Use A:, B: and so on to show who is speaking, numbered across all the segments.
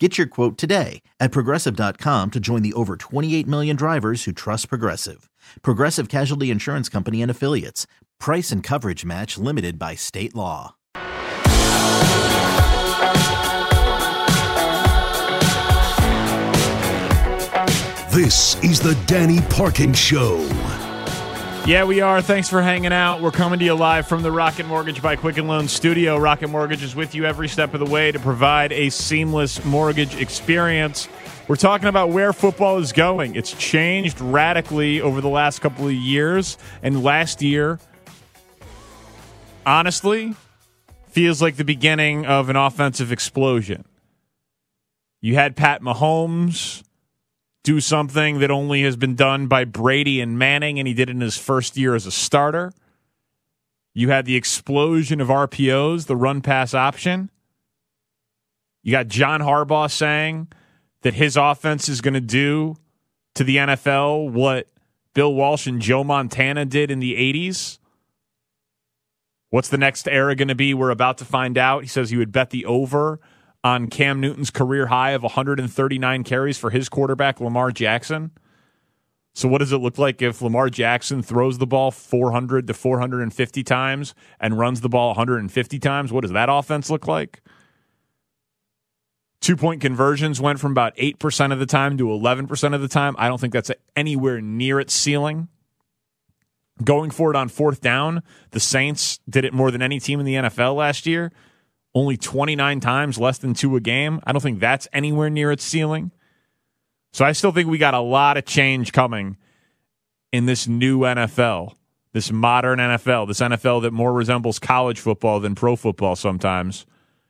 A: Get your quote today at progressive.com to join the over 28 million drivers who trust Progressive. Progressive Casualty Insurance Company and Affiliates. Price and coverage match limited by state law.
B: This is the Danny Parkins Show.
C: Yeah, we are. Thanks for hanging out. We're coming to you live from the Rocket Mortgage by Quicken Loan studio. Rocket Mortgage is with you every step of the way to provide a seamless mortgage experience. We're talking about where football is going. It's changed radically over the last couple of years. And last year, honestly, feels like the beginning of an offensive explosion. You had Pat Mahomes do something that only has been done by Brady and Manning, and he did it in his first year as a starter. You had the explosion of RPOs, the run pass option. You got John Harbaugh saying that his offense is going to do to the NFL what Bill Walsh and Joe Montana did in the 80s. What's the next era going to be? We're about to find out. He says he would bet the over on Cam Newton's career high of 139 carries for his quarterback, Lamar Jackson. So, what does it look like if Lamar Jackson throws the ball 400 to 450 times and runs the ball 150 times? What does that offense look like? Two point conversions went from about 8% of the time to 11% of the time. I don't think that's anywhere near its ceiling. Going for it on fourth down, the Saints did it more than any team in the NFL last year only 29 times, less than two a game. I don't think that's anywhere near its ceiling. So I still think we got a lot of change coming in this new NFL, this modern NFL, this NFL that more resembles college football than pro football sometimes.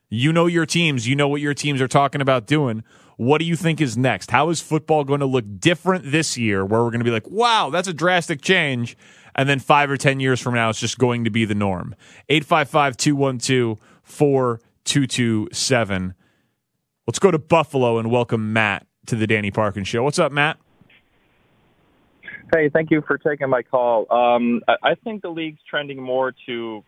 C: You know your teams, you know what your teams are talking about doing. What do you think is next? How is football going to look different this year where we're going to be like, wow, that's a drastic change? And then five or 10 years from now, it's just going to be the norm. 855 212 4227. Let's go to Buffalo and welcome Matt to the Danny Parkins Show. What's up, Matt?
D: Hey, thank you for taking my call. Um, I, think the league's trending more to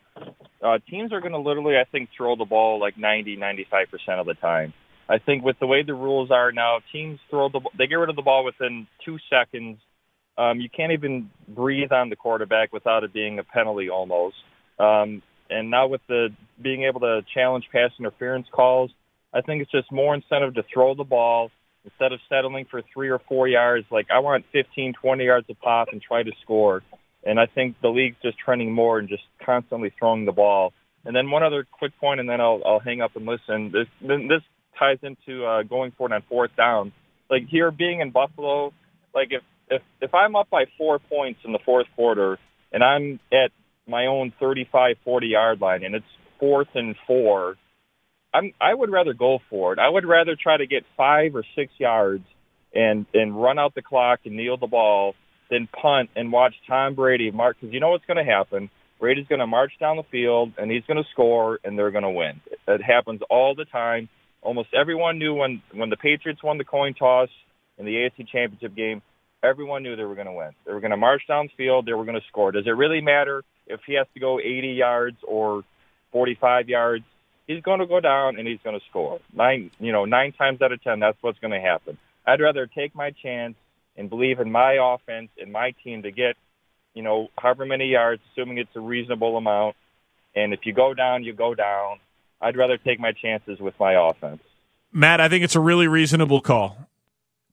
D: uh, teams are going to literally, I think, throw the ball like 90, 95 percent of the time. I think with the way the rules are now, teams throw the they get rid of the ball within two seconds. Um, you can't even breathe on the quarterback without it being a penalty almost. Um, and now with the being able to challenge pass interference calls, I think it's just more incentive to throw the ball instead of settling for three or four yards. Like I want 15, 20 yards of pop and try to score. And I think the league's just trending more and just constantly throwing the ball. And then one other quick point, and then I'll, I'll hang up and listen. This this ties into uh, going forward on fourth down. Like here, being in Buffalo, like if if if I'm up by four points in the fourth quarter and I'm at my own 35, 40 yard line and it's fourth and four, I'm, I would rather go for it. I would rather try to get five or six yards and, and run out the clock and kneel the ball than punt and watch Tom Brady mark, because you know what's going to happen. Brady's going to march down the field and he's going to score and they're going to win. It happens all the time. Almost everyone knew when, when the Patriots won the coin toss in the AFC championship game, everyone knew they were going to win. They were going to march down the field. They were going to score. Does it really matter if he has to go 80 yards or 45 yards? He's going to go down and he's going to score. Nine, you know, nine times out of ten, that's what's going to happen. I'd rather take my chance and believe in my offense and my team to get, you know, however many yards, assuming it's a reasonable amount. And if you go down, you go down. I'd rather take my chances with my offense.
C: Matt, I think it's a really reasonable call.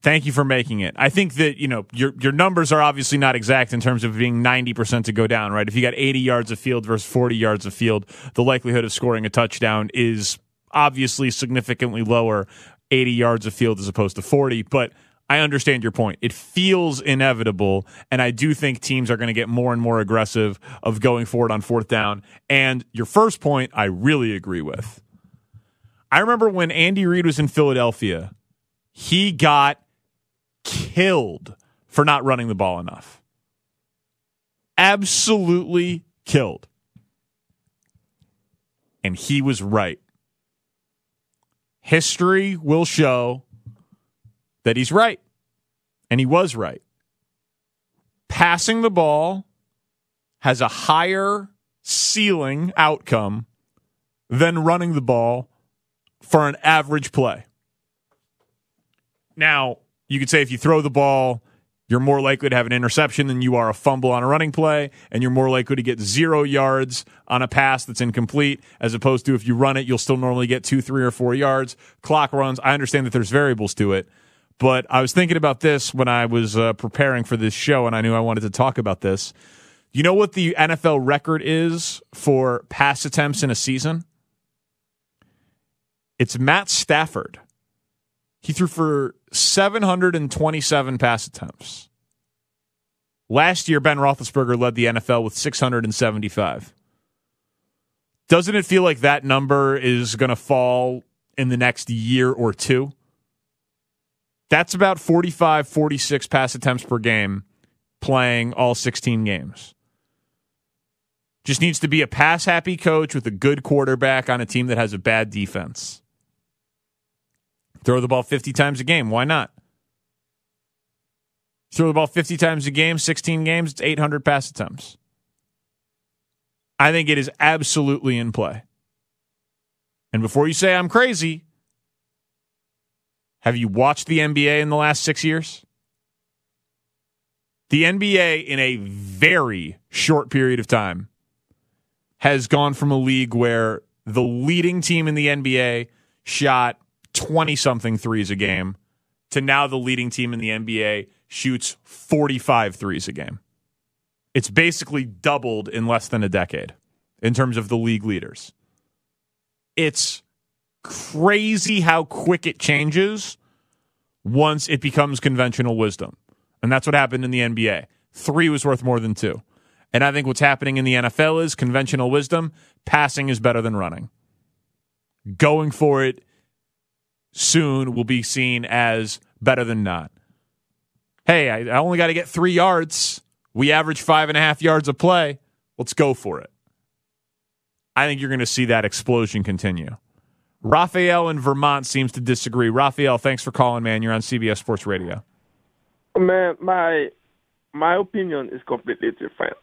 C: Thank you for making it. I think that, you know, your your numbers are obviously not exact in terms of being 90% to go down, right? If you got 80 yards of field versus 40 yards of field, the likelihood of scoring a touchdown is obviously significantly lower 80 yards of field as opposed to 40, but I understand your point. It feels inevitable, and I do think teams are going to get more and more aggressive of going forward on fourth down. And your first point, I really agree with. I remember when Andy Reid was in Philadelphia, he got killed for not running the ball enough. absolutely killed. And he was right. History will show that he's right. And he was right. Passing the ball has a higher ceiling outcome than running the ball for an average play. Now, you could say if you throw the ball, you're more likely to have an interception than you are a fumble on a running play, and you're more likely to get zero yards on a pass that's incomplete, as opposed to if you run it, you'll still normally get two, three, or four yards. Clock runs. I understand that there's variables to it, but I was thinking about this when I was uh, preparing for this show, and I knew I wanted to talk about this. You know what the NFL record is for pass attempts in a season? It's Matt Stafford. He threw for 727 pass attempts. Last year, Ben Roethlisberger led the NFL with 675. Doesn't it feel like that number is going to fall in the next year or two? That's about 45, 46 pass attempts per game playing all 16 games. Just needs to be a pass happy coach with a good quarterback on a team that has a bad defense. Throw the ball 50 times a game. Why not? Throw the ball 50 times a game, 16 games, it's 800 pass attempts. I think it is absolutely in play. And before you say I'm crazy, have you watched the NBA in the last six years? The NBA, in a very short period of time, has gone from a league where the leading team in the NBA shot 20 something threes a game to now the leading team in the NBA shoots 45 threes a game. It's basically doubled in less than a decade in terms of the league leaders. It's crazy how quick it changes once it becomes conventional wisdom. And that's what happened in the NBA. Three was worth more than two. And I think what's happening in the NFL is conventional wisdom passing is better than running. Going for it soon will be seen as better than not. Hey, I, only got to get three yards. We average five and a half yards a play. Let's go for it. I think you're going to see that explosion continue. Raphael in Vermont seems to disagree. Raphael, thanks for calling, man. You're on CBS Sports Radio.
E: Man, my my opinion is completely different.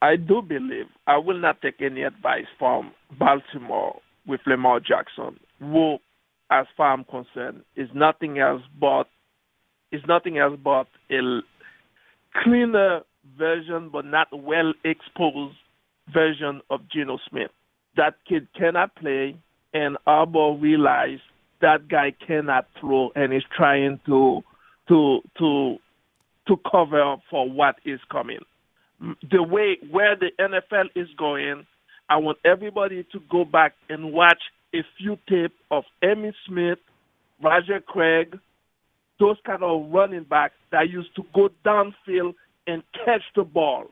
E: I do believe I will not take any advice from Baltimore with Lamar Jackson, who as far as I'm concerned, is nothing else but is nothing else but a cleaner version, but not well exposed version of Geno Smith. That kid cannot play, and Harbaugh realized that guy cannot throw, and is trying to to to to cover up for what is coming. The way where the NFL is going, I want everybody to go back and watch a few tape of Emmitt Smith, Roger Craig, those kind of running backs that used to go downfield and catch the ball.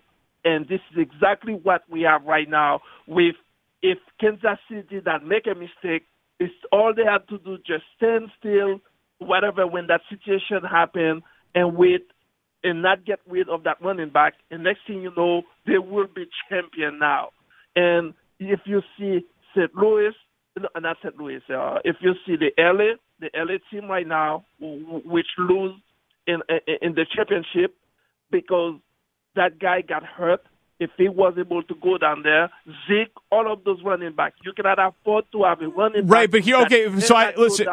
E: And this is exactly what we have right now with if Kansas City that make a mistake, it's all they have to do just stand still, whatever when that situation happen and wait and not get rid of that running back. And next thing you know, they will be champion now. And if you see St. Louis, not St. Louis. Uh, if you see the LA, the LA team right now, which lose in in the championship because that guy got hurt. If he was able to go down there, Zeke, all of those running backs, you cannot afford to have a running back.
C: right. But here, okay, so I listen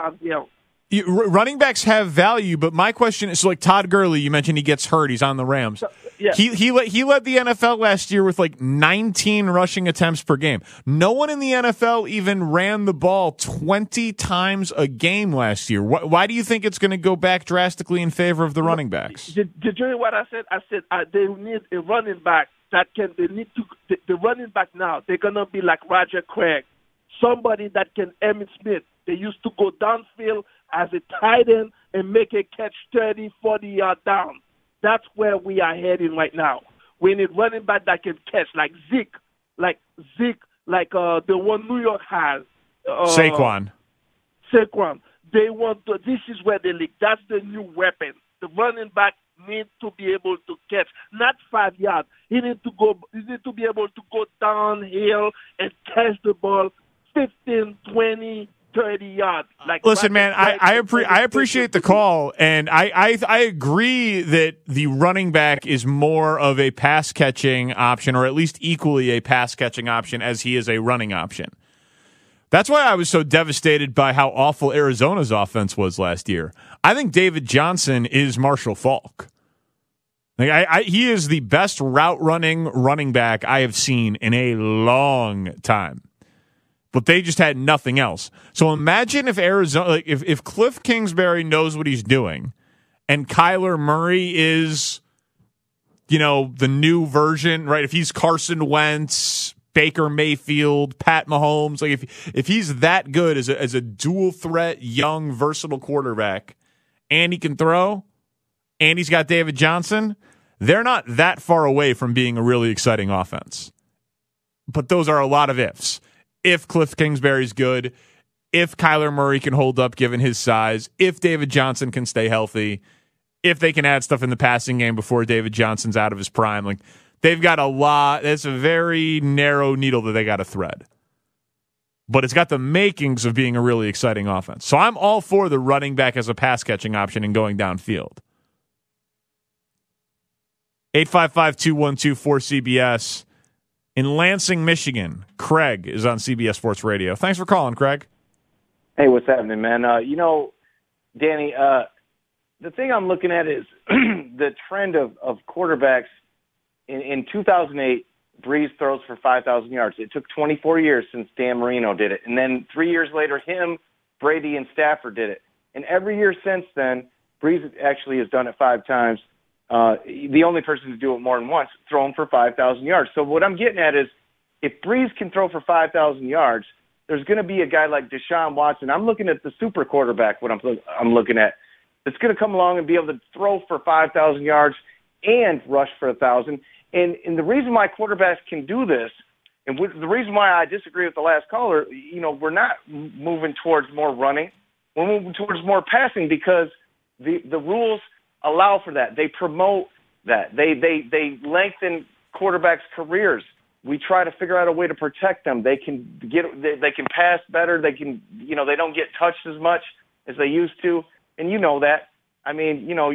C: running backs have value, but my question is like Todd Gurley, you mentioned he gets hurt, he's on the Rams. So, yeah. He he led, he led the NFL last year with like 19 rushing attempts per game. No one in the NFL even ran the ball 20 times a game last year. Why, why do you think it's going to go back drastically in favor of the running backs?
E: Did, did you hear what I said? I said uh, they need a running back that can. They need to the, the running back now. They're going to be like Roger Craig, somebody that can Emmitt Smith. They used to go downfield as a tight end and make a catch 30, 40 yard down. That's where we are heading right now. We need running back that can catch like Zeke, like Zeke, like uh, the one New York has. Uh,
C: Saquon.
E: Saquon. They want to, this is where they leak. That's the new weapon. The running back need to be able to catch, not five yards. He need to go. He need to be able to go downhill and catch the ball 15, 20, 30 yards. Uh, like
C: Listen, man, I I, appre- I appreciate the call, and I, I I agree that the running back is more of a pass catching option, or at least equally a pass catching option as he is a running option. That's why I was so devastated by how awful Arizona's offense was last year. I think David Johnson is Marshall Faulk. Like I, I, he is the best route running running back I have seen in a long time. But they just had nothing else. So imagine if Arizona, like if if Cliff Kingsbury knows what he's doing, and Kyler Murray is, you know, the new version, right? If he's Carson Wentz, Baker Mayfield, Pat Mahomes, like if if he's that good as a as a dual threat, young, versatile quarterback, and he can throw, and he's got David Johnson, they're not that far away from being a really exciting offense. But those are a lot of ifs. If Cliff Kingsbury's good, if Kyler Murray can hold up given his size, if David Johnson can stay healthy, if they can add stuff in the passing game before David Johnson's out of his prime, like they've got a lot. It's a very narrow needle that they got to thread. But it's got the makings of being a really exciting offense. So I'm all for the running back as a pass catching option and going downfield. 855 212 4CBS. In Lansing, Michigan, Craig is on CBS Sports Radio. Thanks for calling, Craig.
F: Hey, what's happening, man? Uh, you know, Danny, uh, the thing I'm looking at is the trend of, of quarterbacks. In, in 2008, Brees throws for 5,000 yards. It took 24 years since Dan Marino did it. And then three years later, him, Brady, and Stafford did it. And every year since then, Brees actually has done it five times. Uh, the only person to do it more than once, thrown for 5,000 yards. So what I'm getting at is, if Brees can throw for 5,000 yards, there's going to be a guy like Deshaun Watson. I'm looking at the super quarterback. What I'm I'm looking at, that's going to come along and be able to throw for 5,000 yards and rush for a thousand. And and the reason why quarterbacks can do this, and the reason why I disagree with the last caller, you know, we're not moving towards more running. We're moving towards more passing because the the rules allow for that. They promote that. They they they lengthen quarterbacks' careers. We try to figure out a way to protect them. They can get they, they can pass better. They can you know they don't get touched as much as they used to, and you know that. I mean you know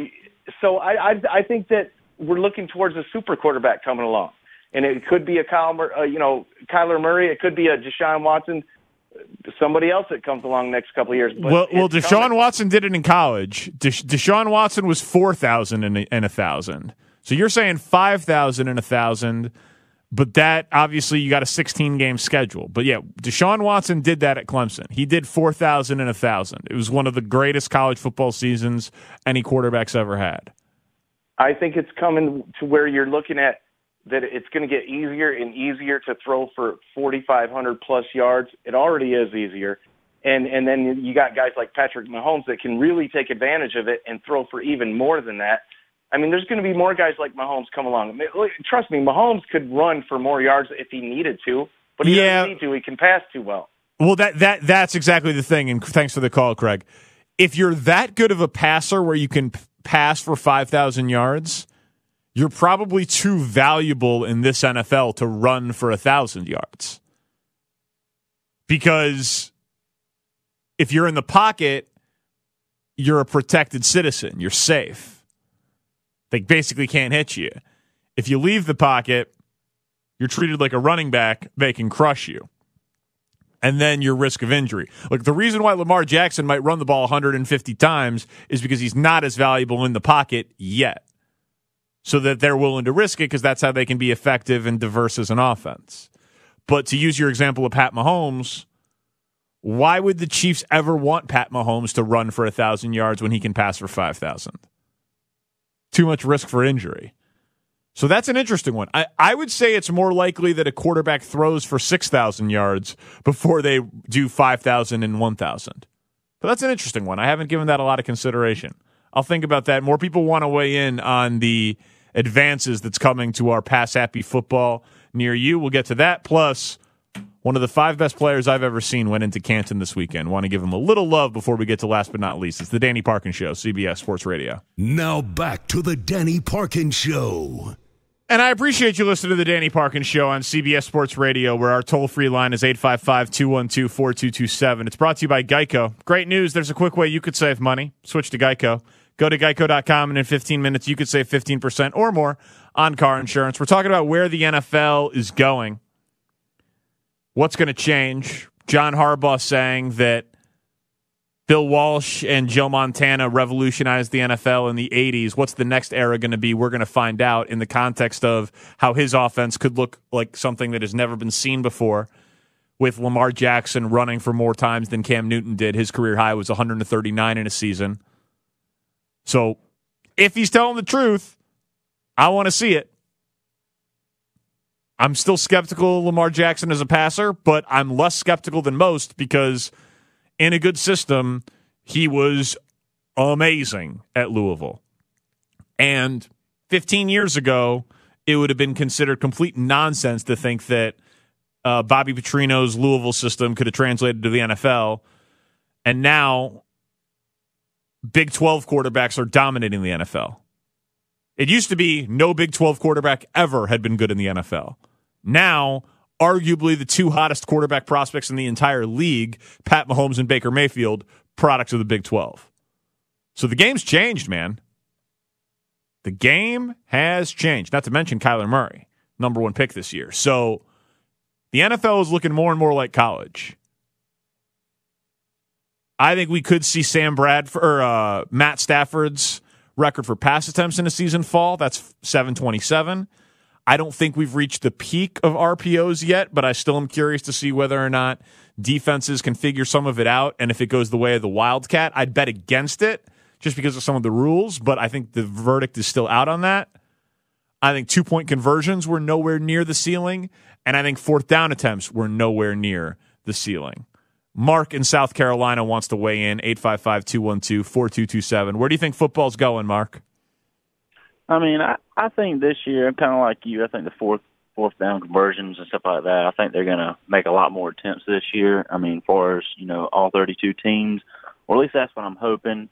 F: so I I, I think that we're looking towards a super quarterback coming along, and it could be a Kyle uh, you know Kyler Murray. It could be a Deshaun Watson somebody else that comes along next couple of years.
C: well, well, Deshaun coming. Watson did it in college. Desha- Deshaun Watson was four thousand and a thousand. So you're saying five thousand and a thousand, but that obviously you got a 16 game schedule. But yeah, Deshaun Watson did that at Clemson. He did four thousand and a thousand. It was one of the greatest college football seasons any quarterbacks ever had.
F: I think it's coming to where you're looking at that it's going to get easier and easier to throw for 4,500 plus yards. It already is easier. And, and then you got guys like Patrick Mahomes that can really take advantage of it and throw for even more than that. I mean, there's going to be more guys like Mahomes come along. Trust me, Mahomes could run for more yards if he needed to, but he yeah. doesn't need to. He can pass too well.
C: Well, that that that's exactly the thing. And thanks for the call, Craig. If you're that good of a passer where you can pass for five thousand yards, you're probably too valuable in this NFL to run for a thousand yards. Because if you're in the pocket, you're a protected citizen. You're safe. They basically can't hit you. If you leave the pocket, you're treated like a running back. They can crush you. And then your risk of injury. Look, the reason why Lamar Jackson might run the ball 150 times is because he's not as valuable in the pocket yet so that they're willing to risk it because that's how they can be effective and diverse as an offense. But to use your example of Pat Mahomes, why would the Chiefs ever want Pat Mahomes to run for a thousand yards when he can pass for five thousand? Too much risk for injury. So that's an interesting one. I, I would say it's more likely that a quarterback throws for 6,000 yards before they do 5,000 and 1,000. But that's an interesting one. I haven't given that a lot of consideration. I'll think about that. More people want to weigh in on the advances that's coming to our pass happy football near you. We'll get to that. Plus, one of the five best players I've ever seen, went into Canton this weekend. Want to give him a little love before we get to last but not least. It's the Danny Parkins Show, CBS Sports Radio.
B: Now back to the Danny Parkins Show.
C: And I appreciate you listening to the Danny Parkins Show on CBS Sports Radio, where our toll free line is 855 212 4227. It's brought to you by Geico. Great news there's a quick way you could save money. Switch to Geico. Go to geico.com, and in 15 minutes, you could save 15% or more on car insurance. We're talking about where the NFL is going, what's going to change. John Harbaugh saying that Bill Walsh and Joe Montana revolutionized the NFL in the 80s. What's the next era going to be? We're going to find out in the context of how his offense could look like something that has never been seen before with Lamar Jackson running for more times than Cam Newton did. His career high was 139 in a season. So if he's telling the truth, I want to see it. I'm still skeptical of Lamar Jackson as a passer, but I'm less skeptical than most because – in a good system, he was amazing at Louisville. And 15 years ago, it would have been considered complete nonsense to think that uh, Bobby Petrino's Louisville system could have translated to the NFL. And now, Big 12 quarterbacks are dominating the NFL. It used to be no Big 12 quarterback ever had been good in the NFL. Now, arguably the two hottest quarterback prospects in the entire league, Pat Mahomes and Baker Mayfield, products of the Big 12. So the game's changed, man. The game has changed, not to mention Kyler Murray, number one pick this year. So the NFL is looking more and more like college. I think we could see Sam Bradford or uh, Matt Stafford's record for pass attempts in a season fall. That's 727. I don't think we've reached the peak of RPOs yet, but I still am curious to see whether or not defenses can figure some of it out. And if it goes the way of the Wildcat, I'd bet against it just because of some of the rules, but I think the verdict is still out on that. I think two point conversions were nowhere near the ceiling, and I think fourth down attempts were nowhere near the ceiling. Mark in South Carolina wants to weigh in 855 212 4227. Where do you think football's going, Mark?
G: I mean, I I think this year, I'm kind of like you. I think the fourth fourth down conversions and stuff like that. I think they're going to make a lot more attempts this year. I mean, as far as you know, all 32 teams, or at least that's what I'm hoping.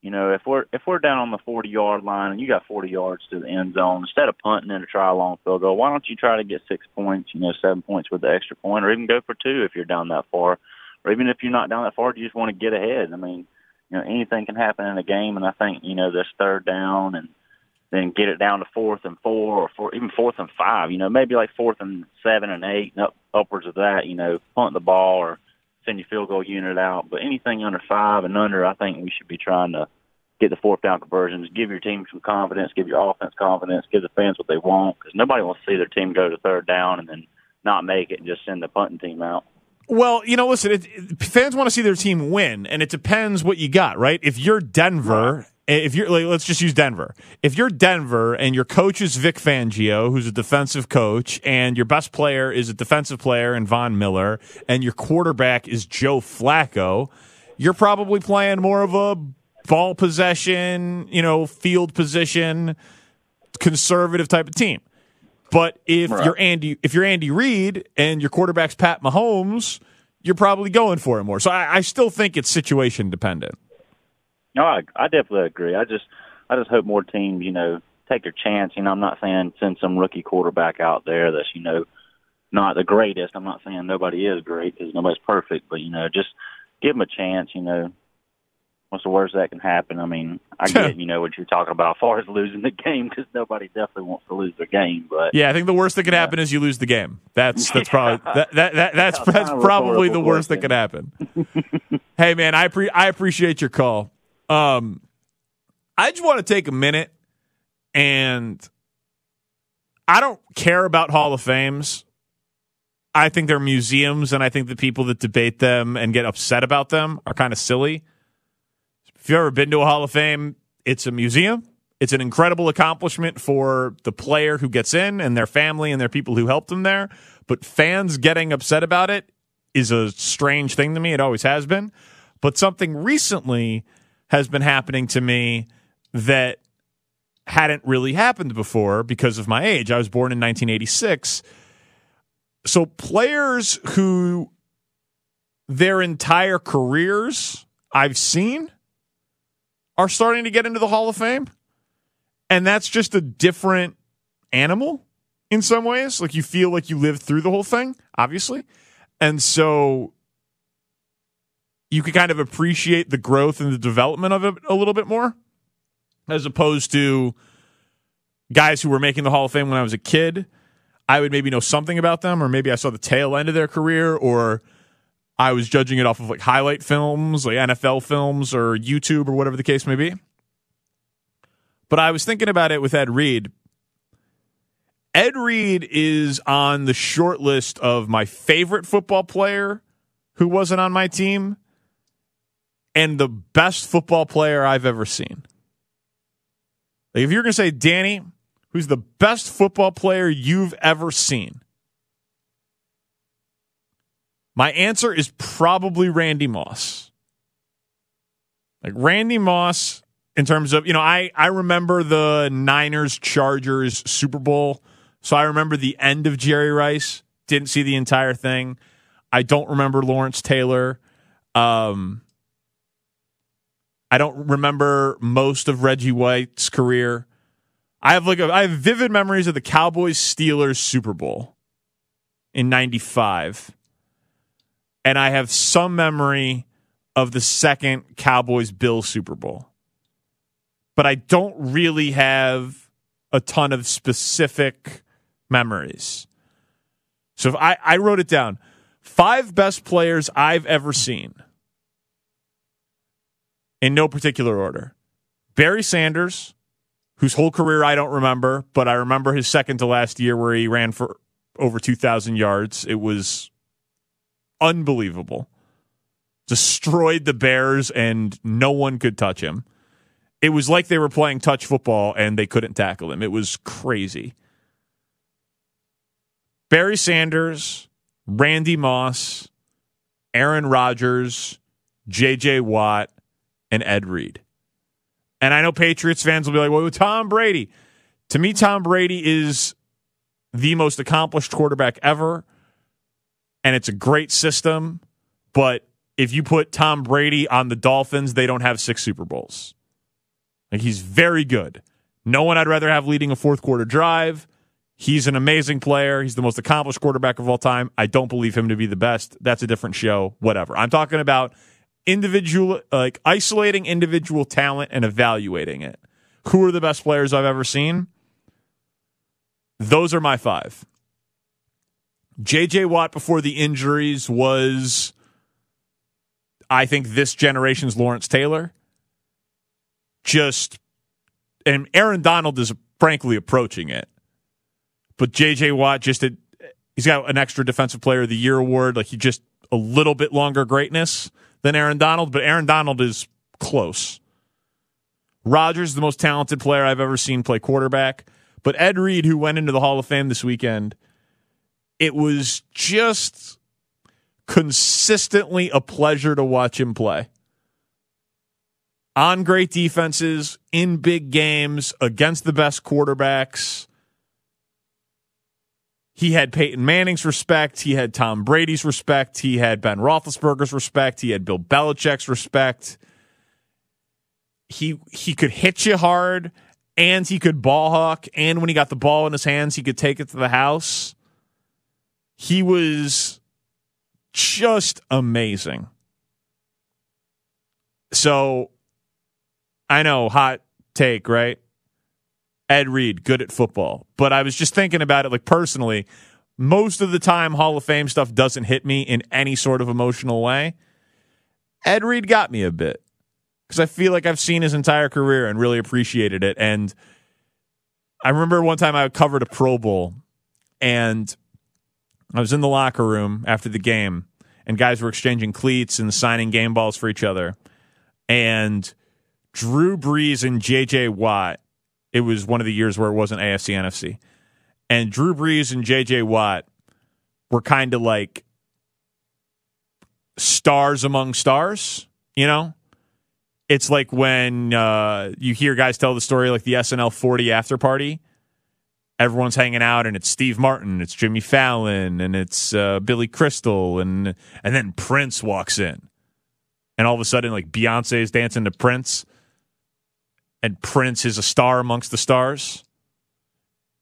G: You know, if we're if we're down on the 40 yard line and you got 40 yards to the end zone, instead of punting in a try long field goal, why don't you try to get six points? You know, seven points with the extra point, or even go for two if you're down that far, or even if you're not down that far, you just want to get ahead. I mean, you know, anything can happen in a game, and I think you know this third down and then get it down to fourth and four or four, even fourth and five, you know, maybe like fourth and seven and eight and up, upwards of that, you know, punt the ball or send your field goal unit out. But anything under five and under, I think we should be trying to get the fourth down conversions, give your team some confidence, give your offense confidence, give the fans what they want because nobody wants to see their team go to third down and then not make it and just send the punting team out.
C: Well, you know, listen, it, it, fans want to see their team win, and it depends what you got, right? If you're Denver if you're like, let's just use Denver. If you're Denver and your coach is Vic Fangio, who's a defensive coach, and your best player is a defensive player in Von Miller, and your quarterback is Joe Flacco, you're probably playing more of a ball possession, you know, field position, conservative type of team. But if right. you're Andy, if you're Andy Reid and your quarterback's Pat Mahomes, you're probably going for it more. So I, I still think it's situation dependent.
G: No, I, I definitely agree. I just, I just hope more teams, you know, take their chance. You know, I'm not saying send some rookie quarterback out there that's, you know, not the greatest. I'm not saying nobody is great because nobody's perfect, but you know, just give them a chance. You know, what's the worst that can happen? I mean, I get you know what you're talking about as far as losing the game because nobody definitely wants to lose the game. But
C: yeah, I think the worst that could happen is you lose the game. That's that's probably that, that, that that's that's probably the worst that could happen. hey man, I pre- I appreciate your call. Um, I just want to take a minute and I don't care about Hall of Fames. I think they're museums, and I think the people that debate them and get upset about them are kind of silly. If you've ever been to a Hall of Fame, it's a museum. It's an incredible accomplishment for the player who gets in and their family and their people who helped them there. But fans getting upset about it is a strange thing to me. It always has been. But something recently has been happening to me that hadn't really happened before because of my age. I was born in 1986. So players who their entire careers I've seen are starting to get into the Hall of Fame. And that's just a different animal in some ways. Like you feel like you lived through the whole thing, obviously. And so you can kind of appreciate the growth and the development of it a little bit more as opposed to guys who were making the Hall of Fame when I was a kid. I would maybe know something about them, or maybe I saw the tail end of their career, or I was judging it off of like highlight films, like NFL films, or YouTube, or whatever the case may be. But I was thinking about it with Ed Reed. Ed Reed is on the short list of my favorite football player who wasn't on my team and the best football player I've ever seen. Like if you're going to say Danny, who's the best football player you've ever seen? My answer is probably Randy Moss. Like Randy Moss in terms of, you know, I I remember the Niners Chargers Super Bowl. So I remember the end of Jerry Rice, didn't see the entire thing. I don't remember Lawrence Taylor. Um I don't remember most of Reggie White's career. I have like a, I have vivid memories of the Cowboys Steelers Super Bowl in 95. And I have some memory of the second Cowboys Bill Super Bowl. But I don't really have a ton of specific memories. So if I, I wrote it down five best players I've ever seen in no particular order Barry Sanders, whose whole career I don't remember, but I remember his second to last year where he ran for over 2,000 yards. It was unbelievable. Destroyed the Bears, and no one could touch him. It was like they were playing touch football and they couldn't tackle him. It was crazy. Barry Sanders, Randy Moss, Aaron Rodgers, J.J. Watt, and Ed Reed. And I know Patriots fans will be like, well, Tom Brady. To me, Tom Brady is the most accomplished quarterback ever, and it's a great system. But if you put Tom Brady on the Dolphins, they don't have six Super Bowls. Like he's very good. No one I'd rather have leading a fourth quarter drive. He's an amazing player. He's the most accomplished quarterback of all time. I don't believe him to be the best. That's a different show. Whatever. I'm talking about individual, like isolating individual talent and evaluating it. Who are the best players I've ever seen? Those are my five. JJ Watt before the injuries was, I think, this generation's Lawrence Taylor. Just, and Aaron Donald is frankly approaching it. But JJ Watt just, had, he's got an extra Defensive Player of the Year award. Like he just a little bit longer greatness than Aaron Donald, but Aaron Donald is close. Rodgers is the most talented player I've ever seen play quarterback. But Ed Reed, who went into the Hall of Fame this weekend, it was just consistently a pleasure to watch him play. On great defenses, in big games, against the best quarterbacks. He had Peyton Manning's respect. He had Tom Brady's respect. He had Ben Roethlisberger's respect. He had Bill Belichick's respect. He he could hit you hard, and he could ball hawk. And when he got the ball in his hands, he could take it to the house. He was just amazing. So, I know hot take, right? Ed Reed, good at football. But I was just thinking about it like personally. Most of the time, Hall of Fame stuff doesn't hit me in any sort of emotional way. Ed Reed got me a bit because I feel like I've seen his entire career and really appreciated it. And I remember one time I covered a Pro Bowl and I was in the locker room after the game and guys were exchanging cleats and signing game balls for each other. And Drew Brees and JJ Watt it was one of the years where it wasn't AFC NFC. And Drew Brees and JJ Watt were kind of like stars among stars, you know? It's like when uh, you hear guys tell the story like the SNL 40 after party everyone's hanging out and it's Steve Martin, it's Jimmy Fallon, and it's uh, Billy Crystal, and and then Prince walks in, and all of a sudden like Beyonce is dancing to Prince, and Prince is a star amongst the stars.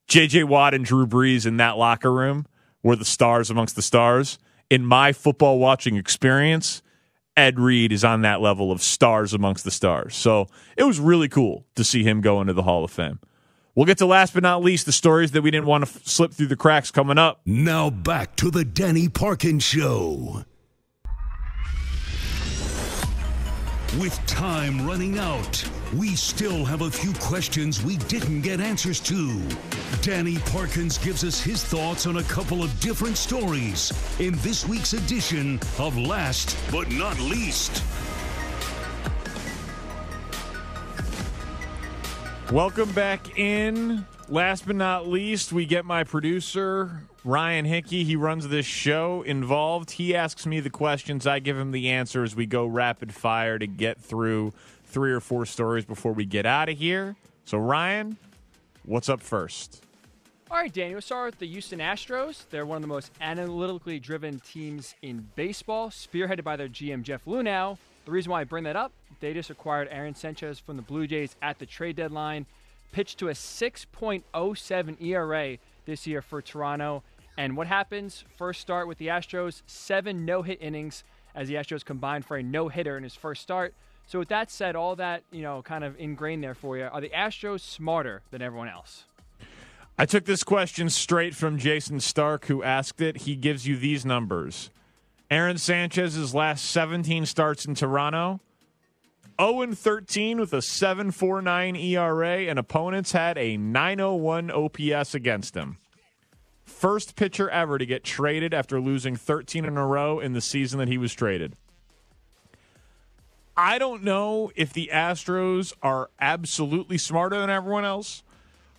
C: J.J. Watt and Drew Brees in that locker room were the stars amongst the stars. In my football watching experience, Ed Reed is on that level of stars amongst the stars. So it was really cool to see him go into the Hall of Fame. We'll get to last but not least the stories that we didn't want to f- slip through the cracks coming up.
B: Now back to the Danny Parkins Show. With time running out, we still have a few questions we didn't get answers to. Danny Parkins gives us his thoughts on a couple of different stories in this week's edition of Last But Not Least.
C: Welcome back in. Last but not least, we get my producer, Ryan Hickey. He runs this show involved. He asks me the questions. I give him the answers. We go rapid fire to get through three or four stories before we get out of here. So, Ryan, what's up first?
H: All right, Daniel, we'll start with the Houston Astros. They're one of the most analytically driven teams in baseball, spearheaded by their GM, Jeff Luhnow. The reason why I bring that up, they just acquired Aaron Sanchez from the Blue Jays at the trade deadline, pitched to a 6.07 ERA this year for Toronto. And what happens? First start with the Astros, seven no hit innings as the Astros combined for a no hitter in his first start. So, with that said, all that, you know, kind of ingrained there for you, are the Astros smarter than everyone else?
C: I took this question straight from Jayson Stark, who asked it. He gives you these numbers Aaron Sanchez's last 17 starts in Toronto 0 13 with a 7.49 ERA, and opponents had a 901 OPS against him. First pitcher ever to get traded after losing 13 in a row in the season that he was traded. I don't know if the Astros are absolutely smarter than everyone else,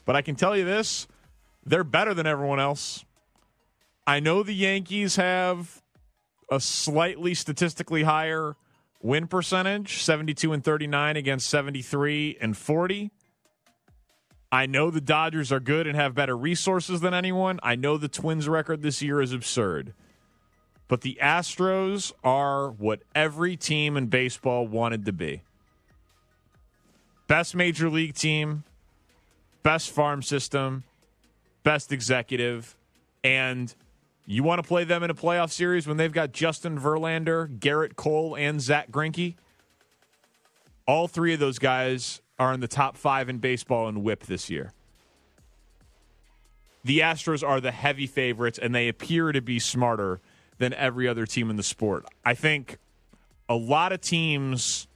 C: but I can tell you this they're better than everyone else. I know the Yankees have a slightly statistically higher win percentage 72 and 39 against 73 and 40. I know the Dodgers are good and have better resources than anyone. I know the Twins record this year is absurd. But the Astros are what every team in baseball wanted to be. Best major league team, best farm system, best executive, and you want to play them in a playoff series when they've got Justin Verlander, Gerrit Cole, and Zack Greinke? All three of those guys are in the top five in baseball in WHIP this year. The Astros are the heavy favorites, and they appear to be smarter than every other team in the sport. I think a lot of teams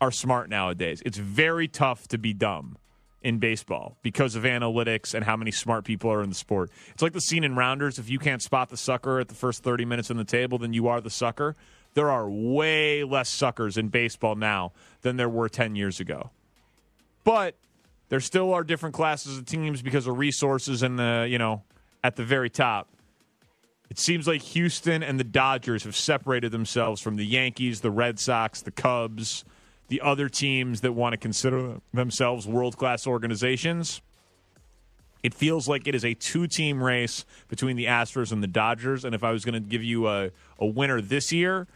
C: are smart nowadays. It's very tough to be dumb in baseball because of analytics and how many smart people are in the sport. It's like the scene in Rounders if you can't spot the sucker at the first 30 minutes on the table, then you are the sucker. There are way less suckers in baseball now than there were 10 years ago. But there still are different classes of teams because of resources and the, you know, at the very top. It seems like Houston and the Dodgers have separated themselves from the Yankees, the Red Sox, the Cubs, the other teams that want to consider themselves world class organizations. It feels like it is a two team race between the Astros and the Dodgers. And if I was going to give you a, a winner this year,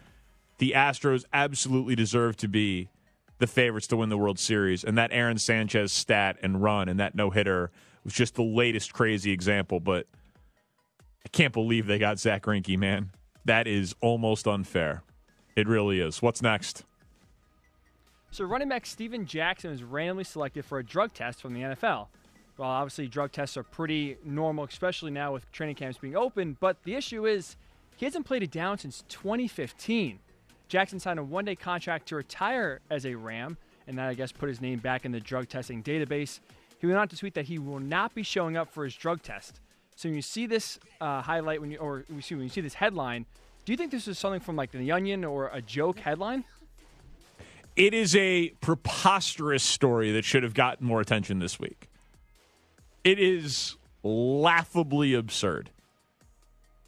C: the Astros absolutely deserve to be the favorites to win the World Series. And that Aaron Sanchez stat and run and that no hitter was just the latest crazy example. But I can't believe they got Zack Greinke, man. That is almost unfair. It really is. What's next?
H: So running back Steven Jackson was randomly selected for a drug test from the NFL. Well, obviously drug tests are pretty normal, especially now with training camps being open. But the issue is he hasn't played a down since 2015. Jackson signed a one-day contract to retire as a Ram, and that I guess put his name back in the drug testing database. He went on to tweet that he will not be showing up for his drug test. So when you see this uh, highlight, when you or when you see this headline, do you think this is something from like the Onion or a joke headline?
C: It is a preposterous story that should have gotten more attention this week. It is laughably absurd.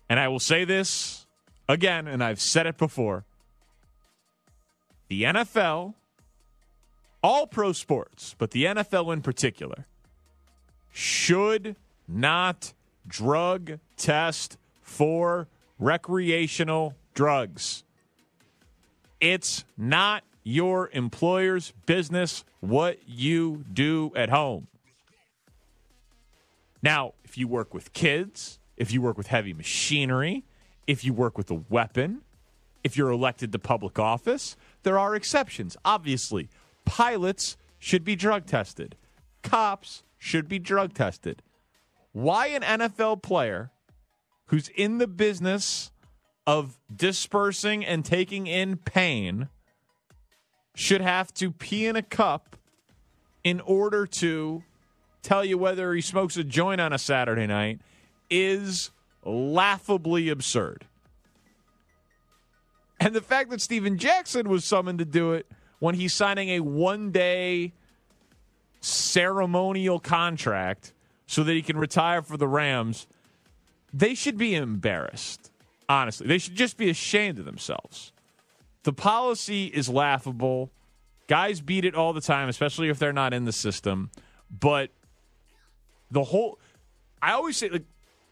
C: And I will say this again, and I've said it before. The NFL, all pro sports, but the NFL in particular, should not drug test for recreational drugs. It's not your employer's business what you do at home. Now, if you work with kids, if you work with heavy machinery, if you work with a weapon, if you're elected to public office, there are exceptions. Obviously, pilots should be drug tested, cops should be drug tested. Why an NFL player who's in the business of dispersing and taking in pain should have to pee in a cup in order to tell you whether he smokes a joint on a Saturday night is laughably absurd. And the fact that Steven Jackson was summoned to do it when he's signing a one day ceremonial contract so that he can retire for the Rams, they should be embarrassed. Honestly, they should just be ashamed of themselves. The policy is laughable. Guys beat it all the time, especially if they're not in the system. But the whole, I always say, like,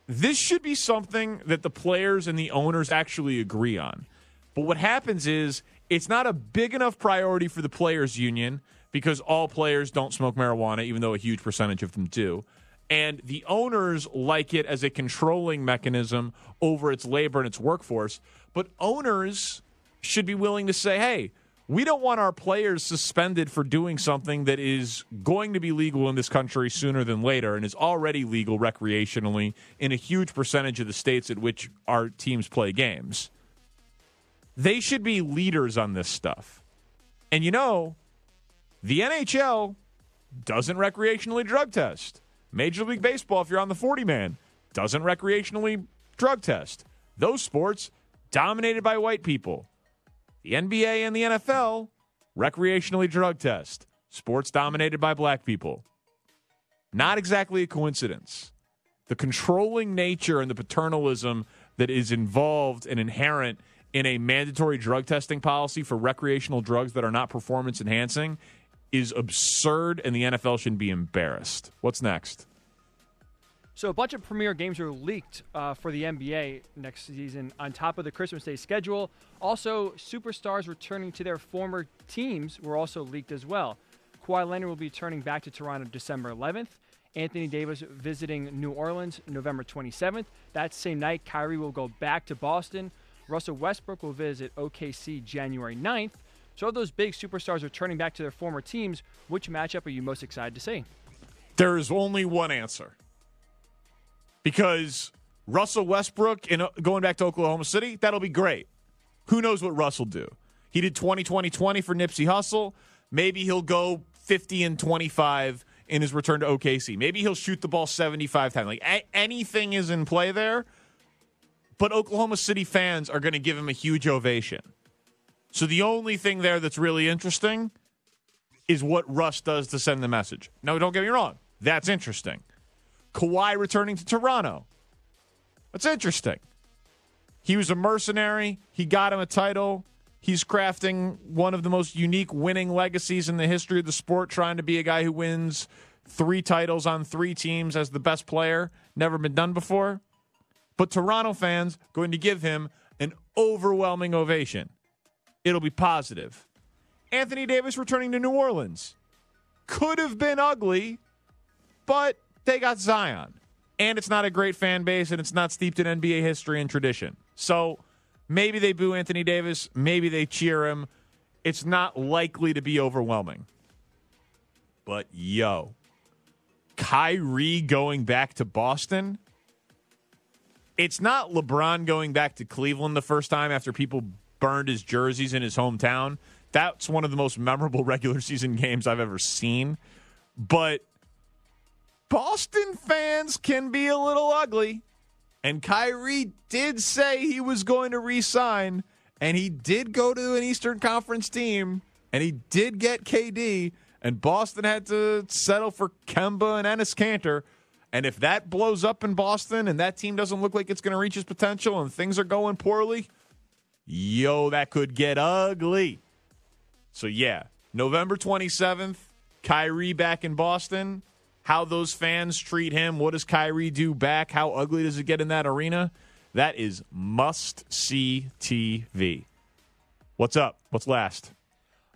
C: this should be something that the players and the owners actually agree on. But what happens is it's not a big enough priority for the players' union because all players don't smoke marijuana, even though a huge percentage of them do. And the owners like it as a controlling mechanism over its labor and its workforce. But owners should be willing to say, hey, we don't want our players suspended for doing something that is going to be legal in this country sooner than later and is already legal recreationally in a huge percentage of the states at which our teams play games. They should be leaders on this stuff. And you know, the NHL doesn't recreationally drug test. Major League Baseball, if you're on the 40 man, doesn't recreationally drug test. Those sports dominated by white people. The NBA and the NFL recreationally drug test. Sports dominated by black people. Not exactly a coincidence. The controlling nature and the paternalism that is involved and inherent in a mandatory drug testing policy for recreational drugs that are not performance enhancing is absurd, and the NFL should be embarrassed. What's next?
H: So a bunch of premier games are leaked uh, for the NBA next season on top of the Christmas Day schedule. Also, superstars returning to their former teams were also leaked as well. Kawhi Leonard will be turning back to Toronto December 11th. Anthony Davis visiting New Orleans November 27th. That same night, Kyrie will go back to Boston. Russell Westbrook will visit OKC January 9th. So, of those big superstars returning back to their former teams, which matchup are you most excited to see?
C: There is only one answer because Russell Westbrook and going back to Oklahoma City, that'll be great. Who knows what Russ will do? He did 20 20 20 for Nipsey Hussle. Maybe he'll go 50 and 25 in his return to OKC. Maybe he'll shoot the ball 75 times. Like a- anything is in play there. But Oklahoma City fans are going to give him a huge ovation. So the only thing there that's really interesting is what Russ does to send the message. Now, don't get me wrong. That's interesting. Kawhi returning to Toronto. That's interesting. He was a mercenary. He got him a title. He's crafting one of the most unique winning legacies in the history of the sport, trying to be a guy who wins three titles on three teams as the best player. Never been done before. But Toronto fans going to give him an overwhelming ovation. It'll be positive. Anthony Davis returning to New Orleans. Could have been ugly, but they got Zion. And it's not a great fan base, and it's not steeped in NBA history and tradition. So maybe they boo Anthony Davis. Maybe they cheer him. It's not likely to be overwhelming. But yo, Kyrie going back to Boston. It's not LeBron going back to Cleveland the first time after people burned his jerseys in his hometown. That's one of the most memorable regular season games I've ever seen. But Boston fans can be a little ugly. And Kyrie did say he was going to resign, and he did go to an Eastern Conference team, and he did get KD, and Boston had to settle for Kemba and Enes Kanter. And if that blows up in Boston and that team doesn't look like it's going to reach its potential and things are going poorly, yo, that could get ugly. So, yeah, November 27th, Kyrie back in Boston. How those fans treat him. What does Kyrie do back? How ugly does it get in that arena? That is must see TV. What's up? What's last?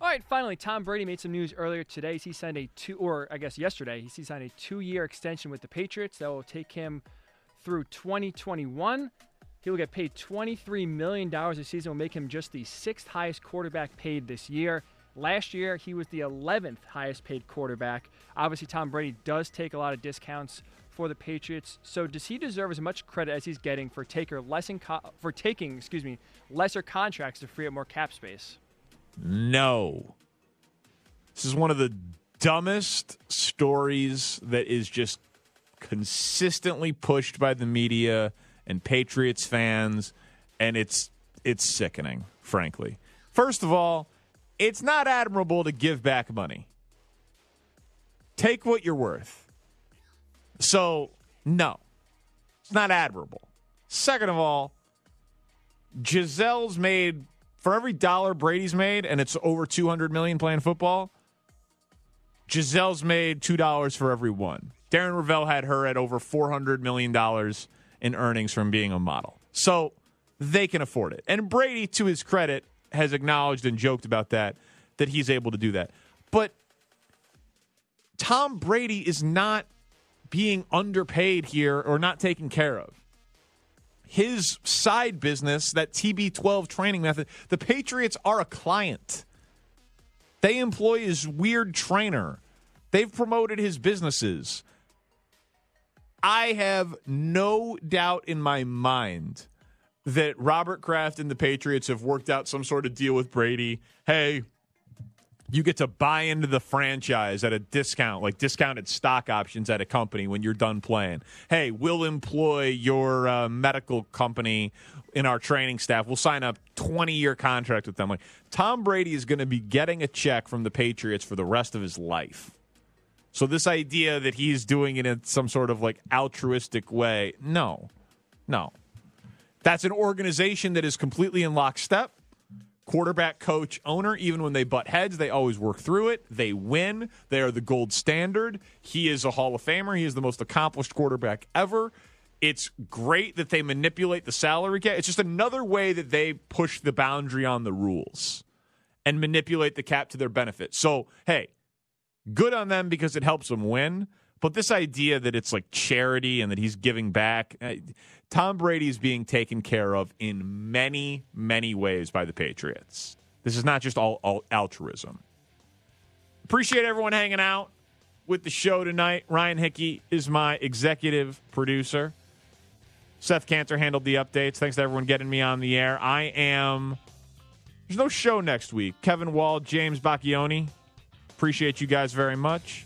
H: All right, finally, Tom Brady made some news earlier today. He signed a two, or I guess yesterday, he signed a two-year extension with the Patriots that will take him through 2021. He will get paid $23 million a season, will make him just the sixth highest quarterback paid this year. Last year, he was the 11th highest paid quarterback. Obviously, Tom Brady does take a lot of discounts for the Patriots. So, does he deserve as much credit as he's getting for taker less co- for taking, excuse me, lesser contracts to free up more cap space?
C: No. This is one of the dumbest stories that is just consistently pushed by the media and Patriots fans, and it's it's sickening, frankly. First of all, it's not admirable to give back money. Take what you're worth. So, no, it's not admirable. Second of all, Gisele's made for every dollar Brady's made, and it's over 200 million playing football. Gisele's made two dollars for every one. Darren Rovell had her at over 400 million dollars in earnings from being a model. So they can afford it. And Brady, to his credit, has acknowledged and joked about that, that he's able to do that. But Tom Brady is not being underpaid here or not taken care of. His side business, that TB12 training method, the Patriots are a client. They employ his weird trainer. They've promoted his businesses. I have no doubt in my mind that Robert Kraft and the Patriots have worked out some sort of deal with Brady. Hey, you get to buy into the franchise at a discount, like discounted stock options at a company when you're done playing. Hey, we'll employ your uh, medical company in our training staff. We'll sign a 20 year contract with them. Like Tom Brady is going to be getting a check from the Patriots for the rest of his life. So this idea that he's doing it in some sort of like altruistic way, no, no. That's an organization that is completely in lockstep. Quarterback, coach, owner, even when they butt heads, they always work through it. They win. They are the gold standard. He is a Hall of Famer. He is the most accomplished quarterback ever. It's great that they manipulate the salary cap. It's just another way that they push the boundary on the rules and manipulate the cap to their benefit. So, hey, good on them because it helps them win. But this idea that it's like charity and that he's giving back, uh, Tom Brady is being taken care of in many, many ways by the Patriots. This is not just all, all altruism. Appreciate everyone hanging out with the show tonight. Ryan Hickey is my executive producer. Seth Cantor handled the updates. Thanks to everyone getting me on the air. I am. There's no show next week. Kevin Wall, James Bacchioni. Appreciate you guys very much.